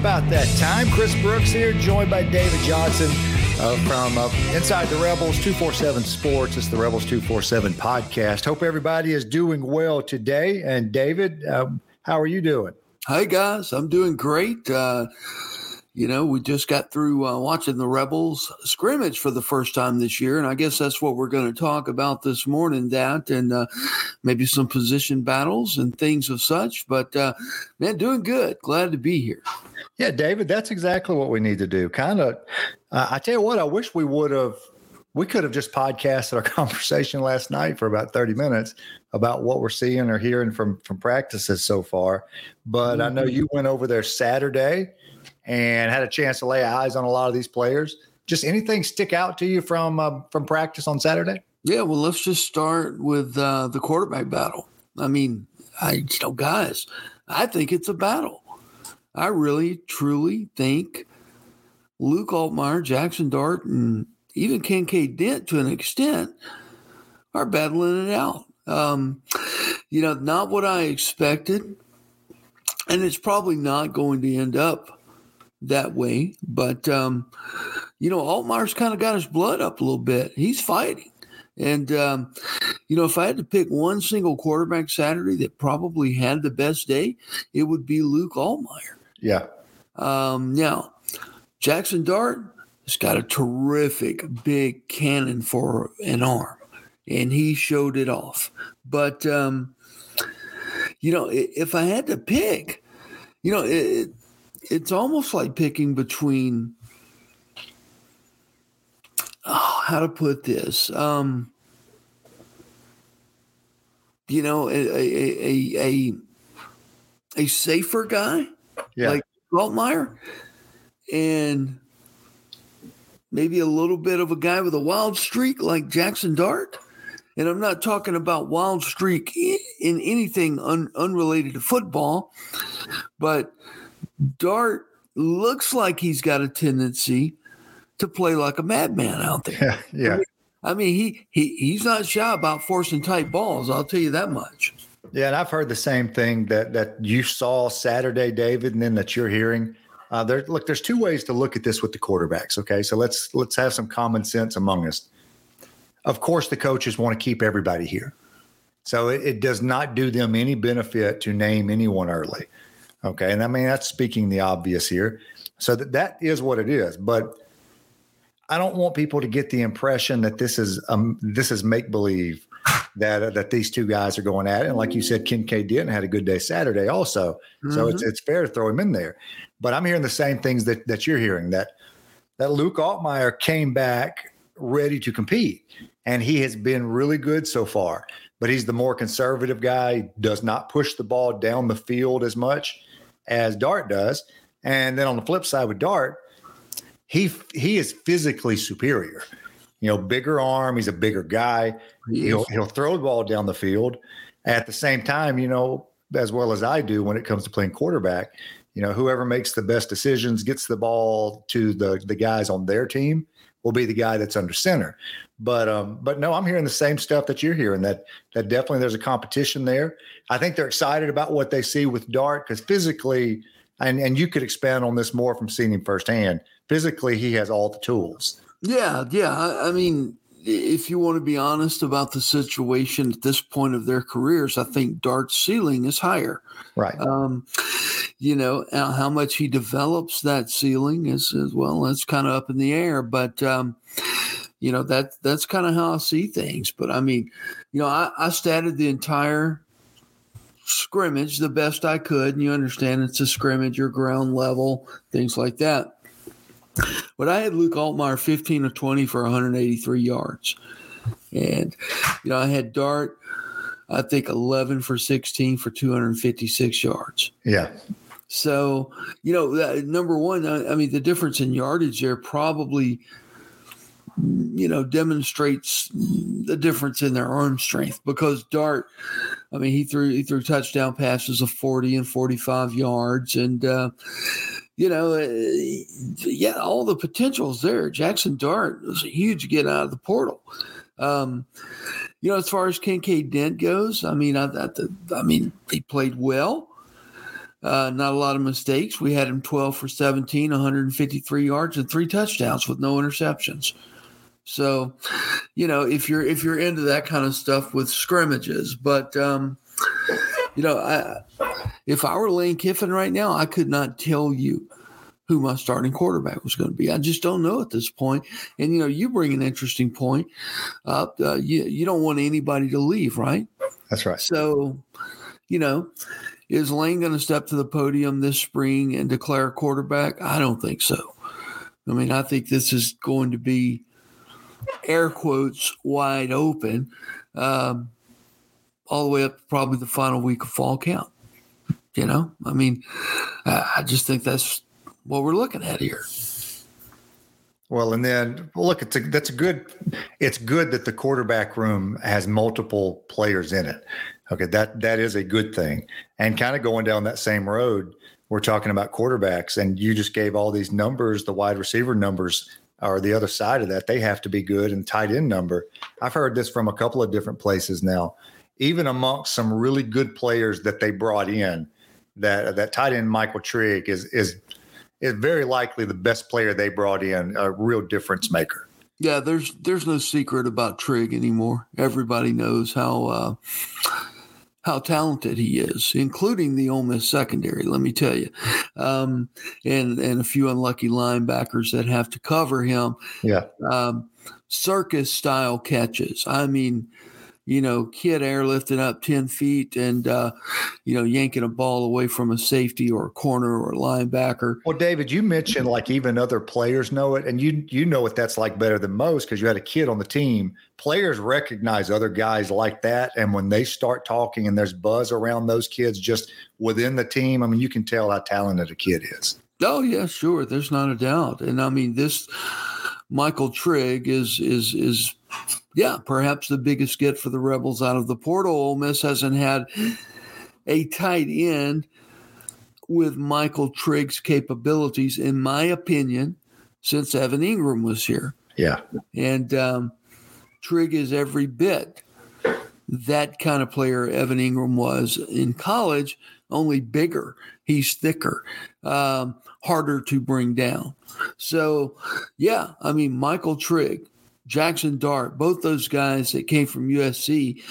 about that time. Chris Brooks here, joined by David Johnson uh, from uh, Inside the Rebels 247 Sports. It's the Rebels 247 podcast. Hope everybody is doing well today. And David, um, how are you doing? Hi, guys. I'm doing great. Uh, you know, we just got through uh, watching the Rebels scrimmage for the first time this year, and I guess that's what we're going to talk about this morning. That and uh, maybe some position battles and things of such. But uh, man, doing good. Glad to be here. Yeah, David, that's exactly what we need to do. Kind of, uh, I tell you what, I wish we would have. We could have just podcasted our conversation last night for about 30 minutes about what we're seeing or hearing from from practices so far. But mm-hmm. I know mm-hmm. you went over there Saturday and had a chance to lay eyes on a lot of these players. Just anything stick out to you from uh, from practice on Saturday? Yeah, well, let's just start with uh, the quarterback battle. I mean, I you know, guys, I think it's a battle. I really, truly think Luke Altmyer, Jackson Dart, and even Kincaid Dent to an extent are battling it out. Um, you know, not what I expected. And it's probably not going to end up that way. But um, you know, Altmyer's kind of got his blood up a little bit. He's fighting. And um, you know, if I had to pick one single quarterback Saturday that probably had the best day, it would be Luke Altmyer. Yeah. Um, now, Jackson Dart has got a terrific big cannon for an arm, and he showed it off. But um, you know, if I had to pick, you know, it, it's almost like picking between oh, how to put this um, you know a a, a a safer guy yeah. like Altmyer and maybe a little bit of a guy with a wild streak like Jackson Dart and I'm not talking about wild streak in anything un, unrelated to football but Dart looks like he's got a tendency to play like a madman out there. Yeah. yeah. I mean, he, he he's not shy about forcing tight balls. I'll tell you that much. Yeah, and I've heard the same thing that that you saw Saturday, David, and then that you're hearing. Uh, there, look, there's two ways to look at this with the quarterbacks. Okay, so let's let's have some common sense among us. Of course, the coaches want to keep everybody here, so it, it does not do them any benefit to name anyone early. Okay. And I mean, that's speaking the obvious here. So that, that is what it is. But I don't want people to get the impression that this is um, this is make believe that uh, that these two guys are going at it. And like you said, Kincaid Dent had a good day Saturday also. Mm-hmm. So it's it's fair to throw him in there. But I'm hearing the same things that that you're hearing that that Luke Altmyer came back ready to compete. And he has been really good so far. But he's the more conservative guy, does not push the ball down the field as much as Dart does. And then on the flip side with Dart, he he is physically superior. You know, bigger arm. He's a bigger guy. He'll he'll throw the ball down the field. At the same time, you know, as well as I do when it comes to playing quarterback, you know, whoever makes the best decisions gets the ball to the the guys on their team will be the guy that's under center. But um, but no, I'm hearing the same stuff that you're hearing. That that definitely there's a competition there. I think they're excited about what they see with Dart because physically, and and you could expand on this more from seeing him firsthand. Physically, he has all the tools. Yeah, yeah. I, I mean, if you want to be honest about the situation at this point of their careers, I think Dart's ceiling is higher. Right. Um, you know, how much he develops that ceiling is, is well, that's kind of up in the air. But, um, you know, that that's kind of how I see things. But I mean, you know, I, I statted the entire scrimmage the best I could. And you understand it's a scrimmage, your ground level, things like that. But I had Luke Altmyer 15 of 20 for 183 yards. And, you know, I had Dart, I think 11 for 16 for 256 yards. Yeah. So, you know, number one, I, I mean, the difference in yardage there probably, you know, demonstrates the difference in their arm strength because Dart, I mean, he threw he threw touchdown passes of 40 and 45 yards, and uh, you know, uh, yeah, all the potential's there. Jackson Dart was a huge get out of the portal. Um, you know, as far as Kincaid Dent goes, I mean, I, I, I mean, he played well. Uh, not a lot of mistakes. We had him 12 for 17, 153 yards, and three touchdowns with no interceptions. So, you know, if you're if you're into that kind of stuff with scrimmages, but um, you know, I, if I were Lane Kiffin right now, I could not tell you who my starting quarterback was going to be. I just don't know at this point. And you know, you bring an interesting point up. Uh, you you don't want anybody to leave, right? That's right. So, you know, is Lane going to step to the podium this spring and declare quarterback? I don't think so. I mean, I think this is going to be air quotes wide open um, all the way up to probably the final week of fall camp. You know, I mean, I just think that's what we're looking at here. Well, and then well, look, it's a, that's a good. It's good that the quarterback room has multiple players in it. Okay, that that is a good thing. And kind of going down that same road, we're talking about quarterbacks, and you just gave all these numbers, the wide receiver numbers, or the other side of that. They have to be good, and tight end number. I've heard this from a couple of different places now. Even amongst some really good players that they brought in, that that tight end Michael Trigg is is is very likely the best player they brought in, a real difference maker. Yeah, there's there's no secret about Trigg anymore. Everybody knows how uh, how talented he is, including the Ole Miss secondary. Let me tell you, um, and and a few unlucky linebackers that have to cover him. Yeah, um, circus style catches. I mean, you know, kid airlifting up 10 feet and, uh, you know, yanking a ball away from a safety or a corner or a linebacker. Well, David, you mentioned like even other players know it, and you you know what that's like better than most because you had a kid on the team. Players recognize other guys like that, and when they start talking and there's buzz around those kids just within the team, I mean, you can tell how talented a kid is. Oh yeah, sure. There's not a doubt, and I mean this. Michael Trigg is is is yeah, perhaps the biggest get for the Rebels out of the portal. Ole Miss hasn't had a tight end with Michael Trigg's capabilities, in my opinion, since Evan Engram was here. Yeah. And um, Trigg is every bit that kind of player Evan Engram was in college, only bigger. He's thicker, um, harder to bring down. So, yeah, I mean, Michael Trigg, Jackson Dart, both those guys that came from USC.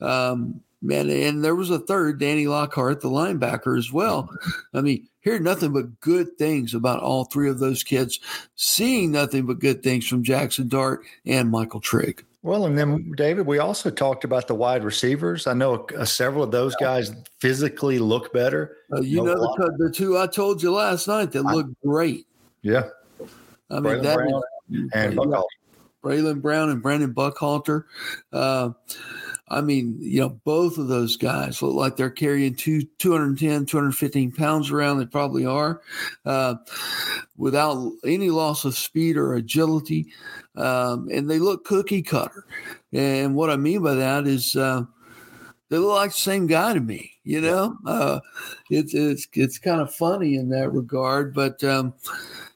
Um, man, and there was a third, Danny Lockhart, the linebacker as well. I mean, hear nothing but good things about all three of those kids, seeing nothing but good things from Jackson Dart and Michael Trigg. Well, and then David, we also talked about the wide receivers. I know uh, several of those guys physically look better. Uh, you no know the, the, two I told you last night that look great. Yeah, I mean Braylon that Brown is, and. Braylon Brown and Brandon Buckhalter. Uh, I mean, you know, both of those guys look like they're carrying two, 210, 215 pounds around. They probably are uh, without any loss of speed or agility. Um, and they look cookie cutter. And what I mean by that is uh, they look like the same guy to me, you know? Uh, it's, it's, it's kind of funny in that regard. But, um,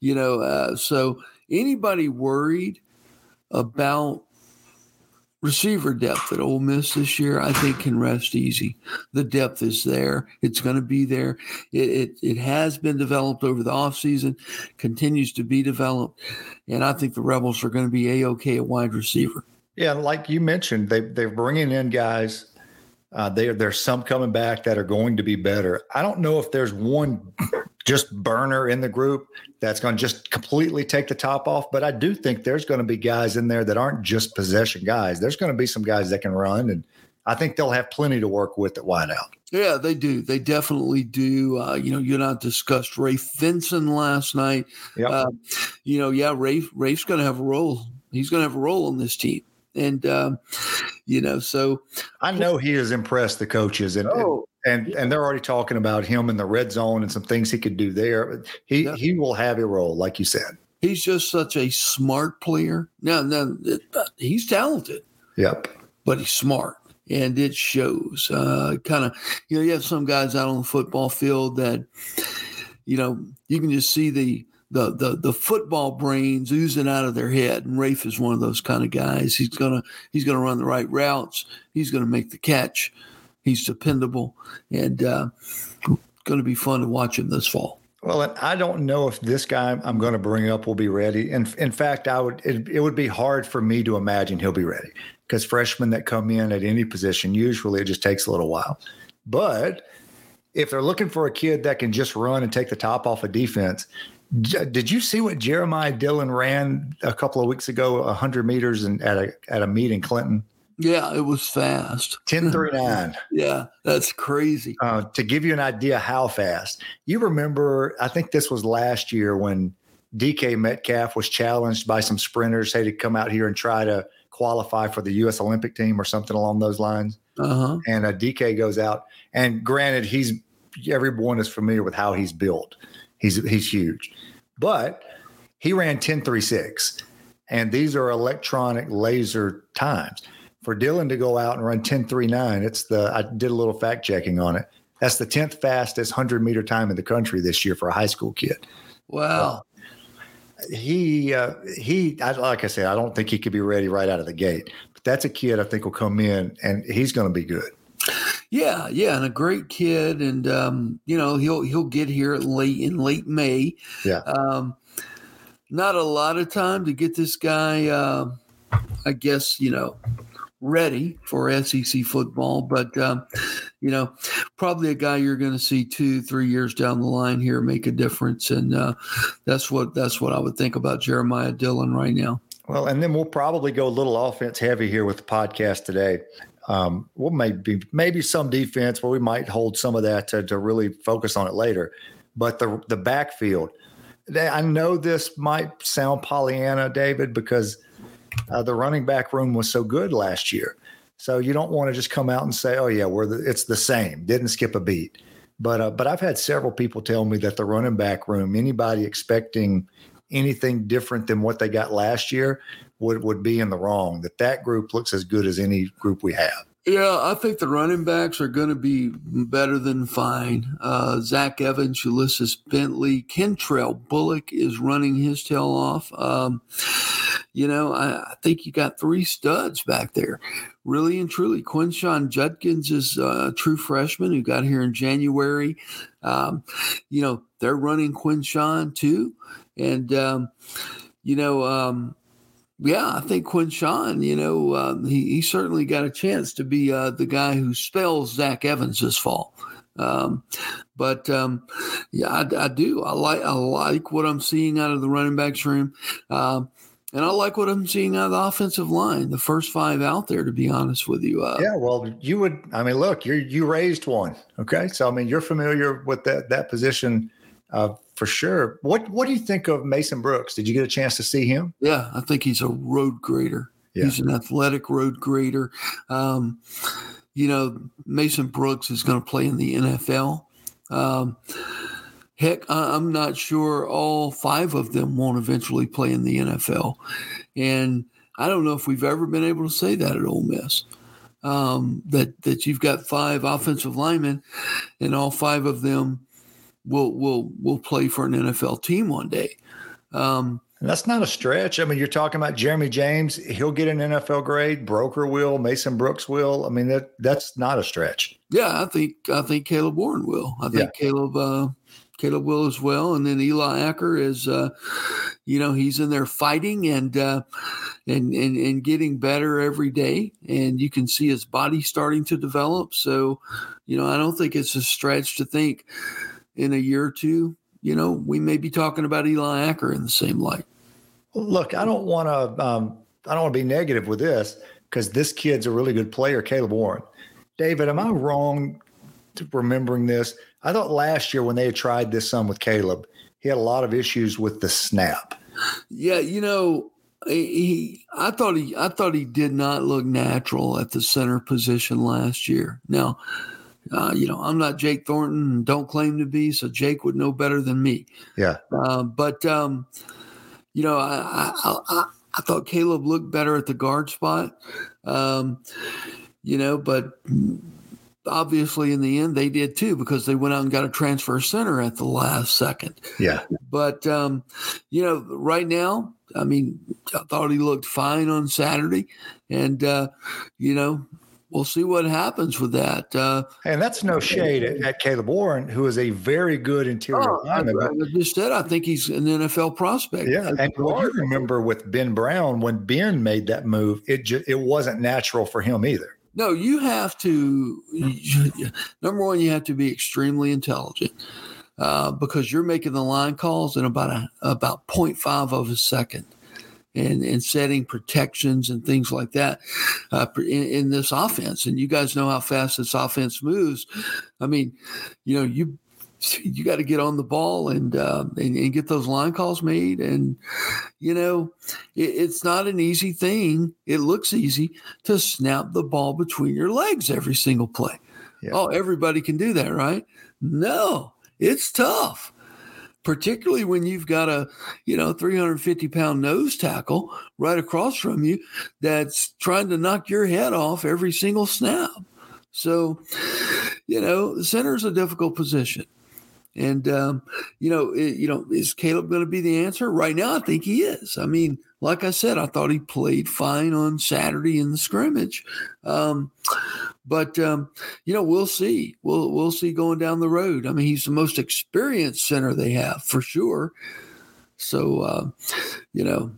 you know, uh, so anybody worried about receiver depth at Ole Miss this year, I think can rest easy. The depth is there. It's going to be there. It, it, it has been developed over the offseason, continues to be developed. And I think the Rebels are going to be A-OK at wide receiver. Yeah, like you mentioned, they, they're bringing in guys. Uh, they, there's some coming back that are going to be better. I don't know if there's one just burner in the group that's going to just completely take the top off. But I do think there's going to be guys in there that aren't just possession guys. There's going to be some guys that can run, and I think they'll have plenty to work with at wideout. Yeah, they do. They definitely do. Uh, you know, you and I discussed Rafe Vinson last night. Yep. Uh, you know, yeah, Rafe Rafe's going to have a role. He's going to have a role on this team. And um, you know, so I know he has impressed the coaches, and oh, and and they're already talking about him in the red zone and some things he could do there. He yeah. he will have a role, like you said. He's just such a smart player. Now, now he's talented. Yep, but he's smart, and it shows. Uh, kind of, you know, you have some guys out on the football field that, you know, you can just see the the the the football brains oozing out of their head. And Rafe is one of those kind of guys. He's gonna he's gonna run the right routes. He's gonna make the catch. He's dependable, and uh, going to be fun to watch him this fall. Well, and I don't know if this guy I'm going to bring up will be ready. And in fact, I would it, it would be hard for me to imagine he'll be ready because freshmen that come in at any position usually it just takes a little while. But if they're looking for a kid that can just run and take the top off of defense, did you see what Jeremiah Dillon ran a couple of weeks ago, 100 meters and at a at a meet in Clinton? Yeah, it was fast. 1039. yeah, that's crazy. Uh, to give you an idea how fast, you remember, I think this was last year when DK Metcalf was challenged by some sprinters, hey, to come out here and try to qualify for the U.S. Olympic team or something along those lines. Uh-huh. And uh, DK goes out, and granted, he's everyone is familiar with how he's built. He's he's huge, but he ran 10.36, and these are electronic laser times for Dillon to go out and run 10.39, it's the, I did a little fact checking on it. That's the 10th fastest 100 meter time in the country this year for a high school kid. Wow. he, uh, he, I, like I said, I don't think he could be ready right out of the gate, but that's a kid I think will come in and he's going to be good. Yeah, yeah, and a great kid, and um, you know he'll he'll get here late in late May. Yeah, um, not a lot of time to get this guy. Uh, I guess you know ready for SEC football, but um, you know, probably a guy you're going to see two, three years down the line here make a difference, and uh, that's what that's what I would think about Jeremiah Dillon right now. Well, and then we'll probably go a little offense heavy here with the podcast today. Um, we'll maybe maybe some defense, but we might hold some of that to, to really focus on it later. But the the backfield, I know this might sound Pollyanna, David, because uh, the running back room was so good last year. So you don't want to just come out and say, "Oh yeah, we're the, it's the same." Didn't skip a beat. But uh, but I've had several people tell me that the running back room, anybody expecting anything different than what they got last year, would would be in the wrong. That that group looks as good as any group we have. Yeah, I think the running backs are going to be better than fine. Uh, Zach Evans, Ulysses Bentley, Kentrell Bullock is running his tail off. Um, you know, I, I, think you got three studs back there, really and truly. Quinshon Judkins is a true freshman who got here in January. Um, you know, they're running Quinshon too, and um, you know. Um, yeah, I think Quinshon, you know, uh, he, he certainly got a chance to be uh, the guy who spells Zach Evans this fall. Um, but um, yeah, I, I, do. I like I like what I'm seeing out of the running backs room, uh, and I like what I'm seeing out of the offensive line. The first five out there, to be honest with you. Uh, yeah, well, you would. I mean, look, you you raised one. Okay, so I mean, you're familiar with that that position uh, for sure. What What do you think of Mason Brooks? Did you get a chance to see him? Yeah, I think he's a road grader. Yeah. He's an athletic road grader. Um, you know, Mason Brooks is going to play in the NFL. Um, heck, I'm not sure all five of them won't eventually play in the NFL. And I don't know if we've ever been able to say that at Ole Miss. Um, that that you've got five offensive linemen, and all five of them will will will play for an NFL team one day. Um, that's not a stretch. I mean, you're talking about Jeremy James; he'll get an NFL grade. Broeker will. Mason Brooks will. I mean, that that's not a stretch. Yeah, I think I think Caleb Warren will. I think yeah. Caleb uh, Caleb will as well. And then Eli Acker is, uh, you know, he's in there fighting and, uh, and and and getting better every day. And you can see his body starting to develop. So, you know, I don't think it's a stretch to think in a year or two, you know, we may be talking about Eli Acker in the same light. Look, I don't want to. Um, I don't want to be negative with this because this kid's a really good player, Caleb Warren. David, am I wrong remembering this? I thought last year when they had tried this some with Caleb, he had a lot of issues with the snap. Yeah, you know, he I thought he I thought he did not look natural at the center position last year. Now, uh, you know, I'm not Jake Thornton and don't claim to be, so Jake would know better than me. Yeah. Uh, but, um, you know, I, I, I, I, thought Caleb looked better at the guard spot, um, you know, but obviously in the end they did too because they went out and got a transfer center at the last second. Yeah. But, um, you know, right now, I mean, I thought he looked fine on Saturday. And, uh, you know, we'll see what happens with that. Uh, and that's no shade at, at, Caleb Warren, who is a very good interior oh, lineman. I, I just said I think he's an NFL prospect. Yeah, and what you remember with Ben Brown when Ben made that move, it ju- it wasn't natural for him either. No, you have to. number one, you have to be extremely intelligent. Uh, because you're making the line calls in about a, about 0.5 of a second and, and setting protections and things like that uh, in, in, this offense. And you guys know how fast this offense moves. I mean, you know, you you got to get on the ball and, uh, and, and get those line calls made. And you know, it, it's not an easy thing. It looks easy to snap the ball between your legs every single play. Yeah. Oh, everybody can do that, right? No, it's tough particularly when you've got a you know 350 pound nose tackle right across from you that's trying to knock your head off every single snap. So you know the center is a difficult position and um, you know it, you know is caleb going to be the answer right now i think he is i mean like i said i thought he played fine on saturday in the scrimmage um, but um, you know, we'll see. We'll we'll see going down the road. I mean, he's the most experienced center they have for sure. So uh, you know,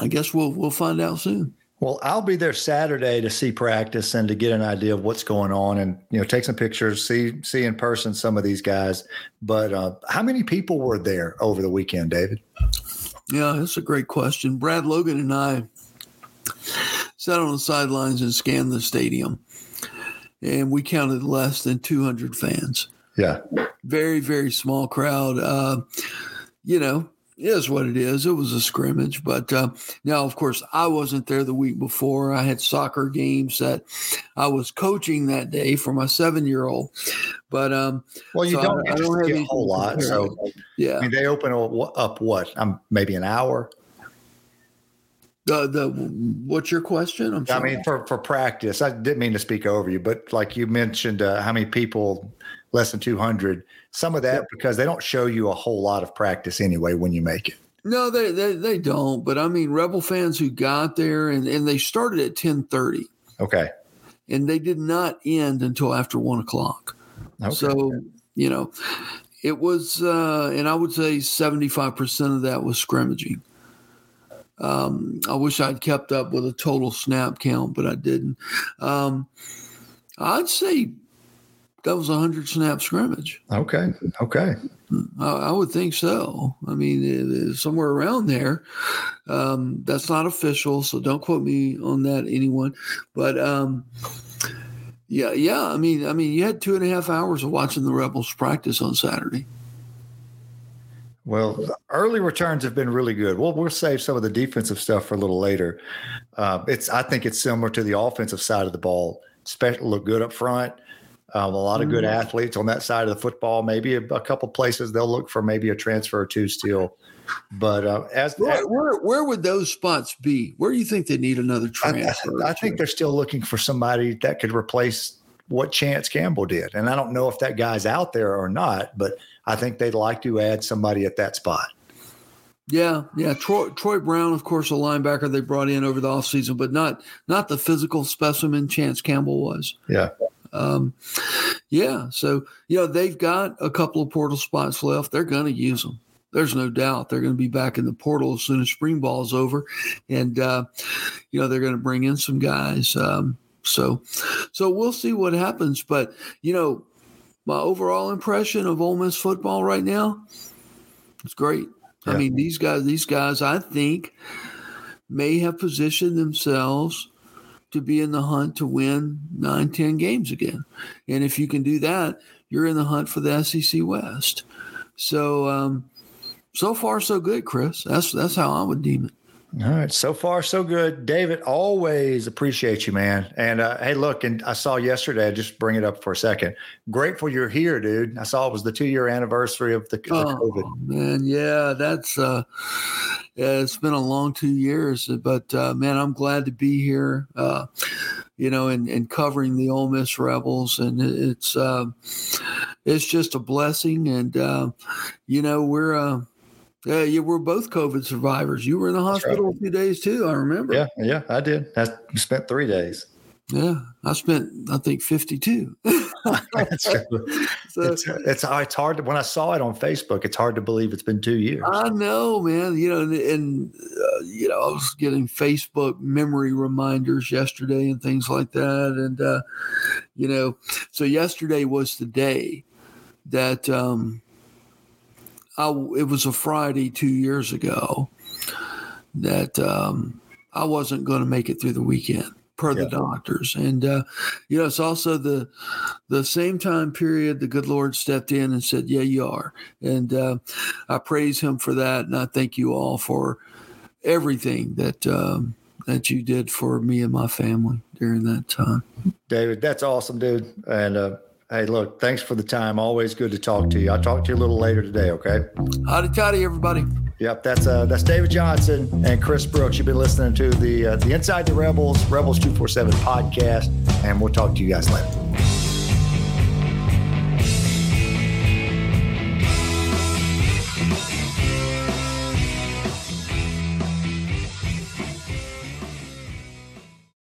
I guess we'll we'll find out soon. Well, I'll be there Saturday to see practice and to get an idea of what's going on, and you know, take some pictures, see see in person some of these guys. But uh, how many people were there over the weekend, David? Yeah, that's a great question. Brad Logan and I sat on the sidelines and scanned the stadium and we counted less than 200 fans. Yeah. Very, very small crowd. Uh, you know, is what it is. It was a scrimmage, but uh, now, of course, I wasn't there the week before. I had soccer games that I was coaching that day for my seven-year-old. But um, well, you so don't, I, I don't have a whole lot. So yeah, I mean, they open up what? Um, maybe an hour. The the what's your question? i mean, for for practice, I didn't mean to speak over you, but like you mentioned, uh, how many people less than two hundred? Some of that yeah. because they don't show you a whole lot of practice anyway when you make it. No, they they, they don't. But I mean, Rebel fans who got there and and they started at ten thirty. Okay. And they did not end until after one o'clock. Okay. So you know, it was, uh, and I would say seventy five percent of that was scrimmaging. Um, I wish I'd kept up with a total snap count, but I didn't. Um, I'd say that was a hundred snap scrimmage. Okay. Okay. I, I, would think so. I mean, somewhere around there. Um, that's not official, so don't quote me on that, anyone. But um, yeah, yeah. I mean, I mean, you had two and a half hours of watching the Rebels practice on Saturday. Well, early returns have been really good. We'll we'll save some of the defensive stuff for a little later. Uh, it's I think it's similar to the offensive side of the ball. Special look good up front. Um, a lot of good mm-hmm. athletes on that side of the football. Maybe a, a, couple places they'll look for maybe a transfer or two still. But uh, as, where, where, where would those spots be? Where do you think they need another transfer? I, I think they're still looking for somebody that could replace what Chance Campbell did, and I don't know if that guy's out there or not, but I think they'd like to add somebody at that spot. Yeah, yeah. Troy, Troy Brown, of course, a linebacker they brought in over the offseason, but not not the physical specimen Chance Campbell was. Yeah. Um, yeah. So, you know, they've got a couple of portal spots left. They're going to use them. There's no doubt they're going to be back in the portal as soon as spring ball is over. And, uh, you know, they're going to bring in some guys. Um, so, so we'll see what happens. But, you know, my overall impression of Ole Miss football right now, it's great. Yeah. I mean, these guys, these guys, I think, may have positioned themselves to be in the hunt to win nine, ten games again. And if you can do that, you're in the hunt for the SEC West. So, um, so far, so good, Chris. That's that's how I would deem it. All right. So far, so good. David, always appreciate you, man. And uh, hey, look, and I saw yesterday, I just bring it up for a second. Grateful you're here, dude. I saw it was the two year anniversary of the, oh, COVID. Man, yeah, that's, uh, yeah, it's been a long two years, but uh, man, I'm glad to be here, uh, you know, and, and covering the Ole Miss Rebels. And it's, uh, it's just a blessing. And, uh, you know, we're, uh, yeah, you were both COVID survivors. You were in the hospital right. a few days too. I remember. Yeah, yeah, I did. I spent three days. Yeah, I spent I think fifty two. so, it's, it's it's hard when I saw it on Facebook. It's hard to believe it's been two years. I know, man. You know, and, and uh, you know, I was getting Facebook memory reminders yesterday and things like that, and uh, you know, so yesterday was the day that um, I it was a Friday two years ago that um, I wasn't going to make it through the weekend per yeah. the doctors. And uh, you know, it's also the the same time period the good Lord stepped in and said, "Yeah, you are." And uh, I praise Him for that, and I thank you all for everything that. Um, that you did for me and my family during that time. David, that's awesome, dude. And uh, Hey, look, thanks for the time. Always good to talk to you. I'll talk to you a little later today, okay? Hotty Toddy, everybody. Yep, that's uh that's David Johnson and Chris Brooks. You've been listening to the uh, the Inside the Rebels Rebels 247 podcast, and we'll talk to you guys later.